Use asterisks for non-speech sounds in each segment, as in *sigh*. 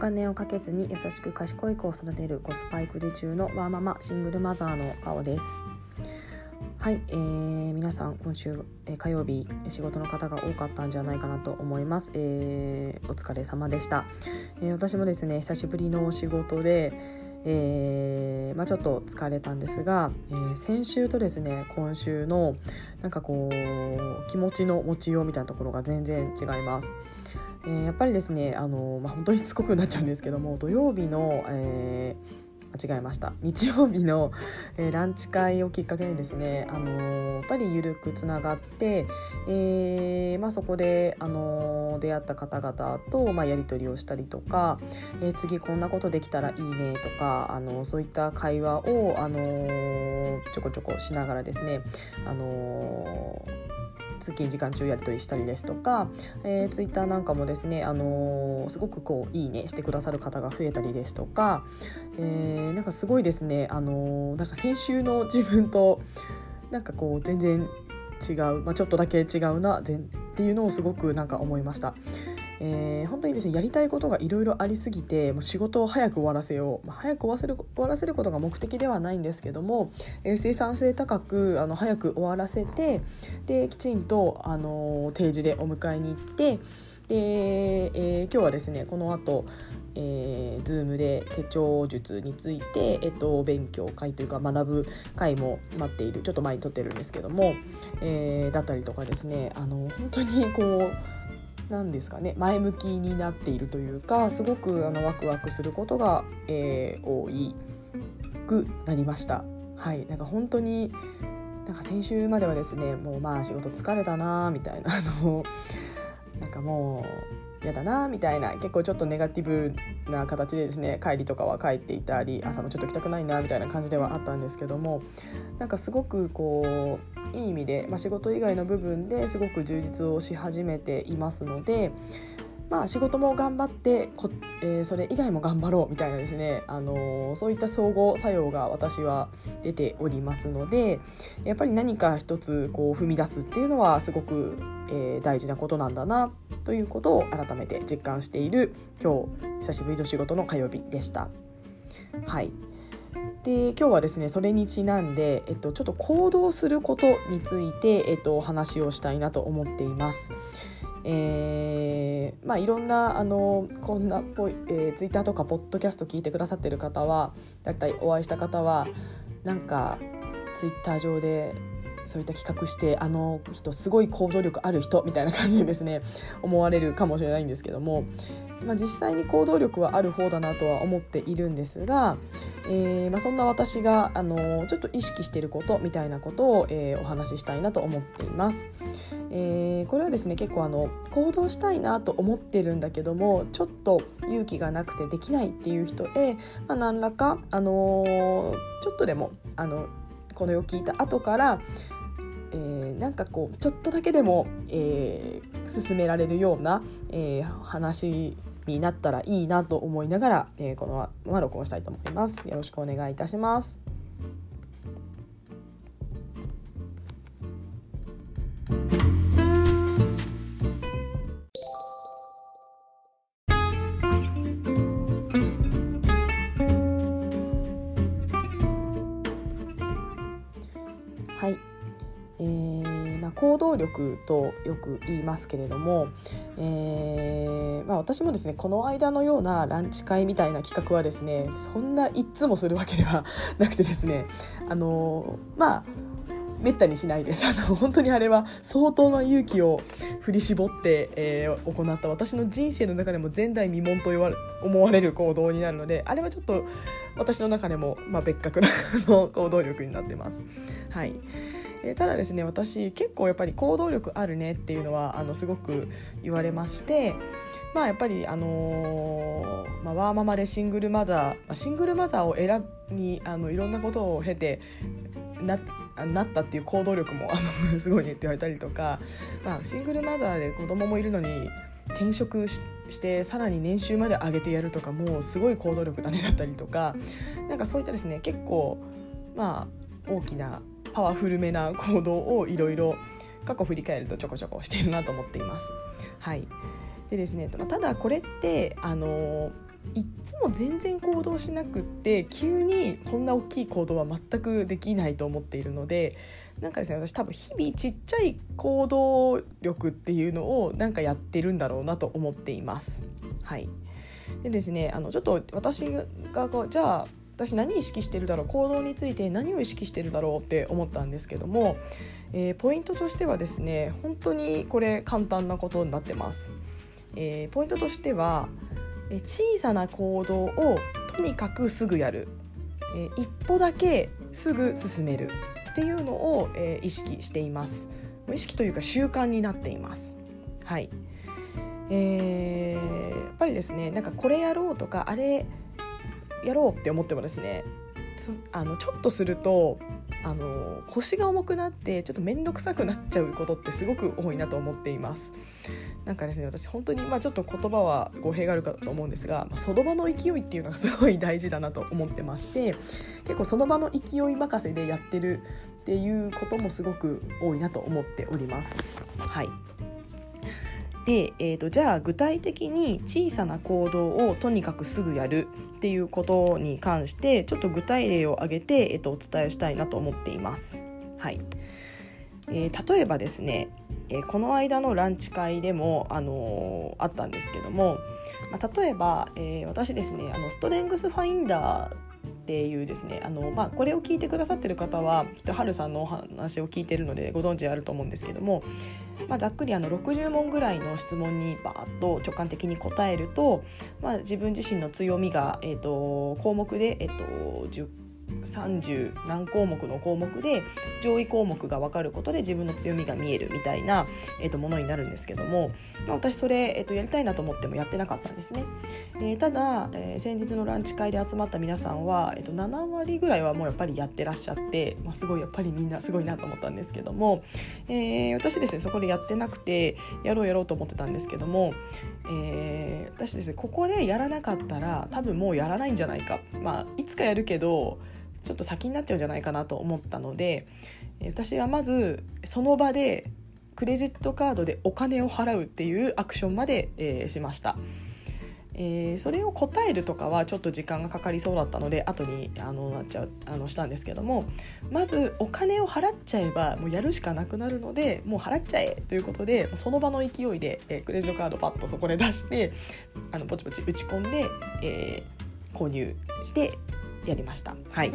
金をかけずに優しく賢い子を育てるコスパ育児中のワーママシングルマザーの顔です。はい、えー、皆さん今週、えー、火曜日仕事の方が多かったんじゃないかなと思います、えー、お疲れ様でした、えー、私もですね久しぶりの仕事でえーまあ、ちょっと疲れたんですが、えー、先週とですね今週のなんかこう気持ちの持ちようみたいなところが全然違います。えー、やっぱりですねあの、まあ、本当にしつこくなっちゃうんですけども土曜日の、えー間違えました。日曜日の、えー、ランチ会をきっかけにですね、あの、やっぱり緩くつながって、えまあ、そこで、あの、出会った方々と、まあ、やり取りをしたりとか、え、次こんなことできたらいいねとか、あの、そういった会話を、あの、ちょこちょこしながらですね、あの通勤時間中やり取りしたりですとか、えー、ツイッターなんかもですね、あのー、すごくこういいねしてくださる方が増えたりですとか、えー、なんかすごいですね、あのー、なんか先週の自分となんかこう全然違う、まあ、ちょっとだけ違うなっていうのをすごくなんか思いました。えー、本当にですねやりたいことがいろいろありすぎてもう仕事を早く終わらせよう、まあ、早く終わせる終わらせることが目的ではないんですけども、えー、生産性高くあの早く終わらせてできちんとあの定時でお迎えに行ってで、えー、今日はですねこの後えー、Zoom で手帳術について、えっと、勉強会というか学ぶ会も待っているちょっと前に撮ってるんですけども、えー、だったりとかですねあの本当にこうなんですかね前向きになっているというかすごくあのワクワクすることが、えー、多いくなりました。はいなんか本当になんか先週まではですねもうまあ仕事疲れたなみたいなあのなんかもう嫌だなみたいな結構ちょっとネガティブな形でですね帰りとかは帰っていたり朝もちょっと来たくないなみたいな感じではあったんですけどもなんかすごくこういい意味で、まあ、仕事以外の部分ですごく充実をし始めていますので、まあ、仕事も頑張ってこ、えー、それ以外も頑張ろうみたいなですね、あのー、そういった相互作用が私は出ておりますのでやっぱり何か一つこう踏み出すっていうのはすごく、えー、大事なことなんだなということを改めて実感している今日久しぶりの仕事の火曜日でした。はいで今日はですねそれにちなんで、えっと、ちょっと行動することについて、えっと、お話をしたいなと思っています。えー、まあいろんなあのこんなぽい、えー、ツイッターとかポッドキャスト聞いてくださってる方はだったりお会いした方はなんかツイッター上でそういった企画してあの人すごい行動力ある人みたいな感じでですね *laughs* 思われるかもしれないんですけども、まあ、実際に行動力はある方だなとは思っているんですが、えーまあ、そんな私があのちょっと意識していることみたいなことを、えー、お話ししたいなと思っています。えー、これはですね結構あの行動したいなと思ってるんだけどもちょっと勇気がなくてできないっていう人へ、まあ、何らか、あのー、ちょっとでもあのこのを聞いた後からえー、なんかこうちょっとだけでも、えー、進められるような、えー、話になったらいいなと思いながら、えー、このまま録音したいと思います。よろしくお願いいたします。えーまあ行動力とよく言いますけれども、えー、まあ、私もですねこの間のようなランチ会みたいな企画はですねそんな一通もするわけではなくてですねあのまあめったにしないです。あの本当にあれは相当な勇気を振り絞って、えー、行った私の人生の中でも前代未聞と言われ思われる行動になるのであれはちょっと私の中でも、まあ、別格な行動力になってます。はいえー、ただですね私結構やっぱり行動力あるねっていうのはあのすごく言われましてまあやっぱりあのー、まあ、ワーママでシングルマザー、シングルマザーを選にあのいろんなことを経てななったっていう行動力もあの *laughs* すごいねって言われたりとか、まあ、シングルマザーで子供もいるのに転職してさらに年収まで上げてやるとかもうすごい行動力だねだったりとかなんかそういったですね結構まあ大きなパワフルめな行動をいろいろ過去振り返るとちょこちょこしているなと思っています。はいでですね、ただこれってあのいっつも全然行動しなくって急にこんな大きい行動は全くできないと思っているのでなんかですね私多分日々ちっちゃい行動力っていうのをなんかやってるんだろうなと思っています。はいでですねあのちょっと私がこうじゃあ私何意識してるだろう行動について何を意識してるだろうって思ったんですけども、えー、ポイントとしてはですね本当にこれ簡単なことになってます。えー、ポイントとしては、え、小さな行動をとにかくすぐやる、えー、一歩だけすぐ進めるっていうのを、えー、意識しています。意識というか習慣になっています。はい。えー、やっぱりですねなんかこれやろうとかあれやろうって思ってもですねあのちょっとするとあの腰が重くなってちょっと面倒くさくなっちゃうことってすごく多いなと思っていますなんかですね私本当にまあちょっと言葉は語弊があるかと思うんですが、まあ、その場の勢いっていうのがすごい大事だなと思ってまして結構その場の勢い任せでやってるっていうこともすごく多いなと思っております。はいで、えーと、じゃあ具体的に小さな行動をとにかくすぐやるっていうことに関してちょっと具体例を挙げて、えーと、とお伝えしたいなと思っています。はいえー、例えばですね、えー、この間のランチ会でも、あのー、あったんですけども、まあ、例えば、え私ですねあのストレングスファインダーっていうですねあの、まあ、これを聞いてくださってる方はきっとハルさんのお話を聞いてるのでご存知あると思うんですけども、まあ、ざっくりあの60問ぐらいの質問にバーッと直感的に答えると、まあ、自分自身の強みが、えーと、項目で、えーと、10 30何項目の項目で上位項目が分かることで自分の強みが見えるみたいな、えー、とものになるんですけども、まあ、私それ、えー、とやりたいなと思ってもやってなかったんですね。えー、ただ、えー、先日のランチ会で集まった皆さんは、えー、と7割ぐらいはもうやっぱりやってらっしゃって、まあ、すごいやっぱりみんなすごいなと思ったんですけども、えー、私ですねそこでやってなくてやろうやろうと思ってたんですけども、えー、私ですねここでやらなかったら多分もうやらないんじゃないか、まあ、いつかやるけどちょっと先になっちゃうんじゃないかなと思ったので私はまずその場でクレジットカードでお金を払うっていうアクションまで、えー、しました。えー、それを答えるとかはちょっと時間がかかりそうだったので後にあのなっちゃうあのしたんですけどもまずお金を払っちゃえばもうやるしかなくなるのでもう払っちゃえということでその場の勢いで、えー、クレジットカードパッとそこで出してあのポチポチ打ち込んで、えー、購入してやりました。はい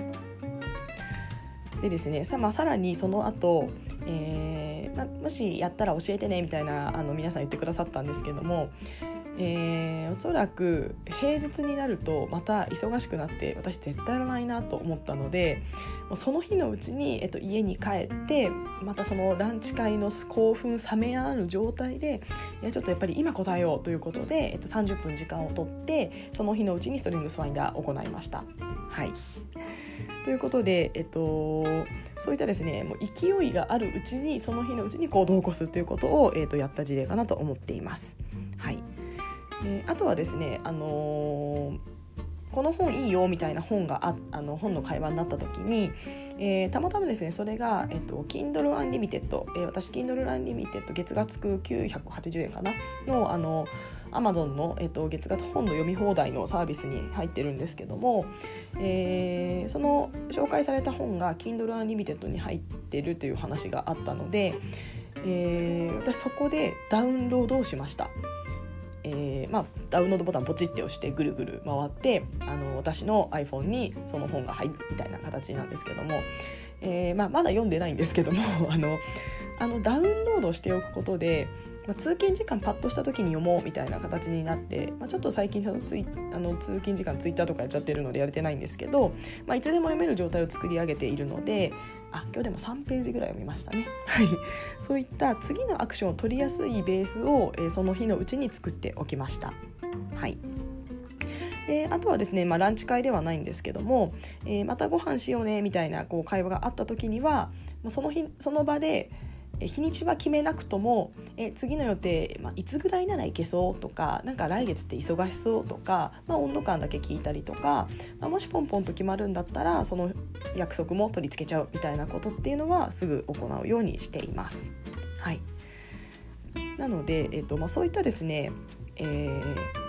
でですねさ,、まあ、さらにその後、えーまもしやったら教えてねみたいなあの皆さん言ってくださったんですけども、えー、おそらく平日になるとまた忙しくなって私絶対やらないなと思ったのでその日のうちに、えっと、家に帰ってまたそのランチ会の興奮冷めやらぬ状態でいやちょっとやっぱり今答えようということで、えっと、30分時間を取ってその日のうちにストリングスファインダーを行いました。はいということで、えっと、そういったですねもう勢いがあるうちにその日のうちに行動を起こすということを、えっと、やった事例かなと思っています。え、あとはですね、あのー、この本いいよみたいな本がああの本の会話になった時に、えー、たまたまですねそれが、えっと、Kindle Unlimited、えー、私 Kindle Unlimited 月額980円かな？のあのアマゾンの、えっと、月額本の読み放題のサービスに入ってるんですけども、えー、その紹介された本が Kindle Unlimited に入ってるという話があったので、えー、私そこでダウンロードをしました。えーまあ、ダウンロードボタンポチって押してぐるぐる回ってあの私の iPhone にその本が入るみたいな形なんですけども、えーまあ、まだ読んでないんですけども *laughs* あのあのダウンロードしておくことで、まあ、通勤時間パッとした時に読もうみたいな形になって、まあ、ちょっと最近そのツイあの通勤時間ツイッターとかやっちゃってるのでやれてないんですけど、まあ、いつでも読める状態を作り上げているのであ今日でも3ページぐらい読みましたね。*laughs* はい、そういった次のアクションを取りやすいベースを、えー、その日のうちに作っておきました。はいであとはですね、まあ、ランチ会ではないんですけども、えー、またご飯しようねみたいなこう会話があった時にはもうその日その場で日にちは決めなくともえ次の予定、まあ、いつぐらいなら行けそうとかなんか来月って忙しそうとか、まあ、温度感だけ聞いたりとか、まあ、もしポンポンと決まるんだったらその約束も取り付けちゃうみたいなことっていうのはすぐ行うようにしています。はい、なので、えーとまあ、そういったですね、えー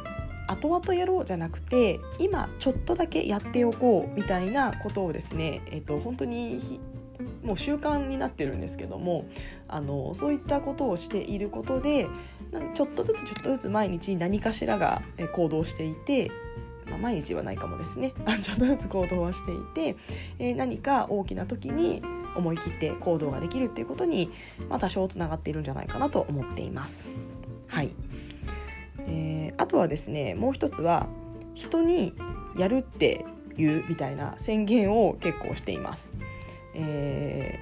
後々やろうじゃなくて今ちょっとだけやっておこうみたいなことをですね、えっと、本当にもう習慣になってるんですけどもあのそういったことをしていることでちょっとずつちょっとずつ毎日何かしらが行動していて、まあ、毎日はないかもですね *laughs* ちょっとずつ行動はしていて、えー、何か大きな時に思い切って行動ができるっていうことに、まあ、多少つながっているんじゃないかなと思っています。はいえー、あとはですねもう一つは人にやるっていうみたいな宣言を結構しています。え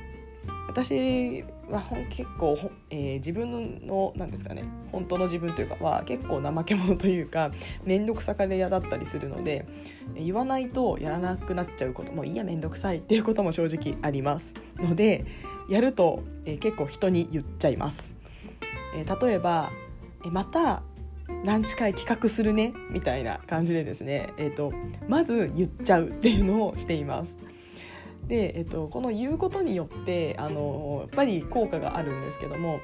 ー、私は結構、えー、自分の何ですかね本当の自分というかは結構怠け者というか面倒くさがり屋だったりするので言わないとやらなくなっちゃうこともいいや面倒くさいっていうことも正直ありますのでやると、えー、結構人に言っちゃいます。えー、例えば、えまたランチ会企画するねみたいな感じでですね、えーと、まず言っちゃうっていうのをしています。で、えっと、この言うことによってあのやっぱり効果があるんですけども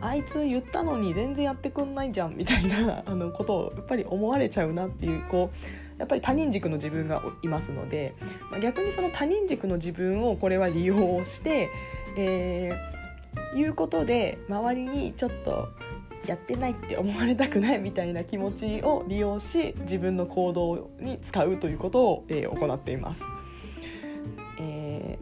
あいつ言ったのに全然やってくんないじゃんみたいな *laughs* あのことをやっぱり思われちゃうなっていうこうやっぱり他人軸の自分がいますので、まあ、逆にその他人軸の自分をこれは利用して、えー、言うことで周りにちょっとやってないって思われたくないみたいな気持ちを利用し自分の行動に使うということを、えー、行っています。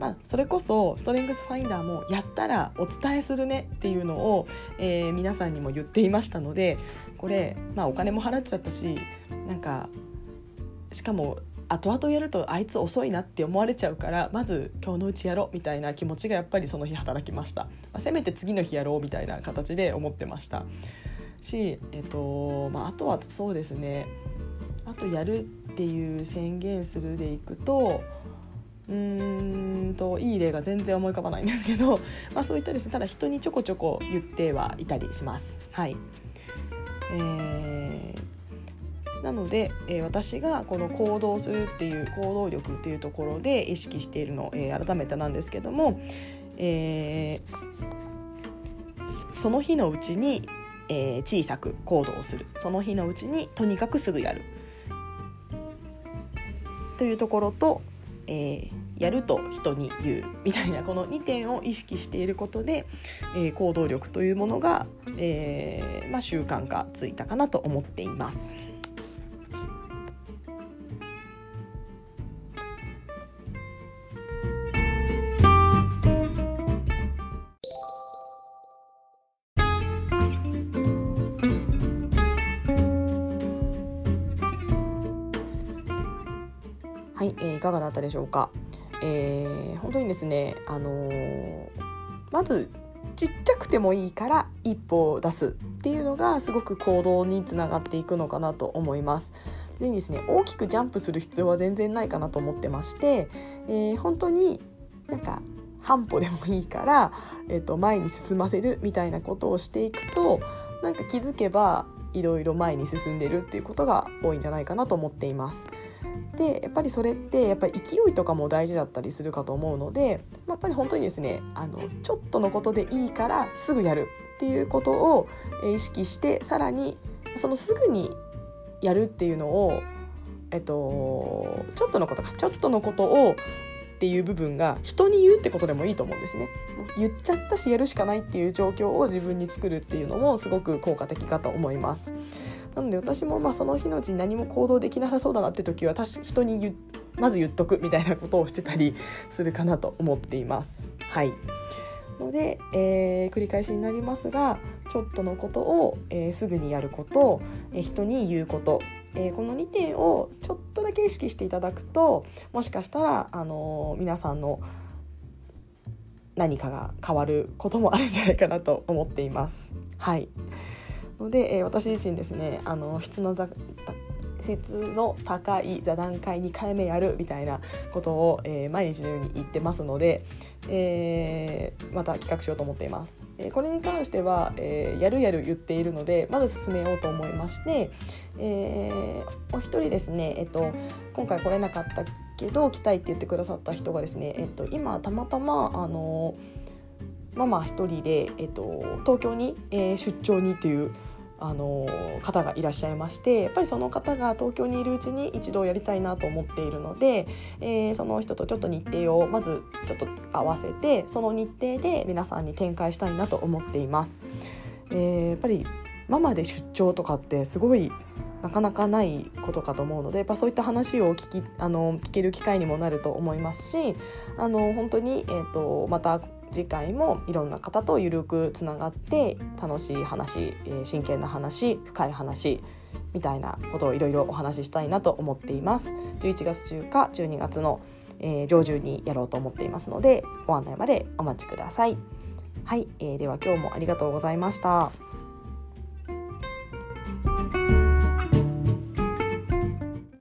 まあ、それこそストレングスファインダーもやったらお伝えするねっていうのを、えー、皆さんにも言っていましたのでこれ、まあ、お金も払っちゃったしなんかしかも後々やるとあいつ遅いなって思われちゃうからまず今日のうちやろうみたいな気持ちがやっぱりその日働きました、まあ、せめて次の日やろうみたいな形で思ってました。し、えっとまあ、あとはそうですね。あとやるっていう宣言するでいくとうんといい例が全然思い浮かばないんですけど、*laughs* まあ、そういったですねただ人にちょこちょこ言ってはいたりします。はい。えー、なので、えー、私がこの行動するっていう行動力っていうところで意識しているのを、えー、改めてなんですけども、えー、その日のうちに、えー、小さく行動する。その日のうちにとにかくすぐやる。というところとえー、やると人に言うみたいなこの2点を意識していることで、えー、行動力というものが、えーまあ、習慣化ついたかなと思っています。はい、え、いかがだったでしょうか？えー、本当にですね、あのー、まずちっちゃくてもいいから一歩を出すっていうのがすごく行動につながっていくのかなと思います。でですね大きくジャンプする必要は全然ないかなと思ってまして、えー、本当になんか半歩でもいいから、えー、と前に進ませるみたいなことをしていくとなんか気づけばいろいろ前に進んでるっていうことが多いんじゃないかなと思っています。でやっぱりそれってやっぱり勢いとかも大事だったりするかと思うのでまあやっぱり本当にですねあのちょっとのことでいいからすぐやるっていうことを意識してさらにそのすぐにやるっていうのをえっとちょっとのことかちょっとのことをっていう部分が人に言うってことでもいいと思うんですね。言っちゃったしやるしかないっていう状況を自分に作るっていうのもすごく効果的かと思います。なので私もまあその日のうちに何も行動できなさそうだなって時は人にまず言っとくみたいなことをしてたりするかなと。思っていますはいので、えー、繰り返しになりますがちょっとのことを、えー、すぐにやること、えー、人に言うこと。えー、この2点をちょっと。だけ意識していただくと。もしかしたら、あのー、皆さんの何かが変わることもあるんじゃないかなと思っています。はいので、えー、私自身ですねあの質の質の高い座談会2回目やるみたいなことを、えー、毎日のように言ってますので、えー、また企画しようと思っています。えこれに関しては、えやるやる言っているのでまず進めようと思いまして、え、お一人ですね、えっと、今回来れなかったけど来たいって言ってくださった人がですね、えっと、今たまたまあのママ一人で、えっと、東京に、え、出張にっていうあの方がいらっしゃいましてやっぱりその方が東京にいるうちに一度やりたいなと思っているので、えー、その人とちょっと日程をまずちょっと合わせてその日程で皆さんに展開したいなと思っています。えー、やっぱりママで出張とかってすごいなかなかないことかと思うのでやっぱそういった話を聞きあの聞ける機会にもなると思いますしあの本当に、えーと、また次回もいろんな方とゆるくつながって楽しい話、えー、真剣な話深い話みたいなことをいろいろお話ししたいなと思っています。11月中か12月の、えー、上旬にやろうと思っていますのでご案内までお待ちください。はい、えー、では今日もありがとうございました。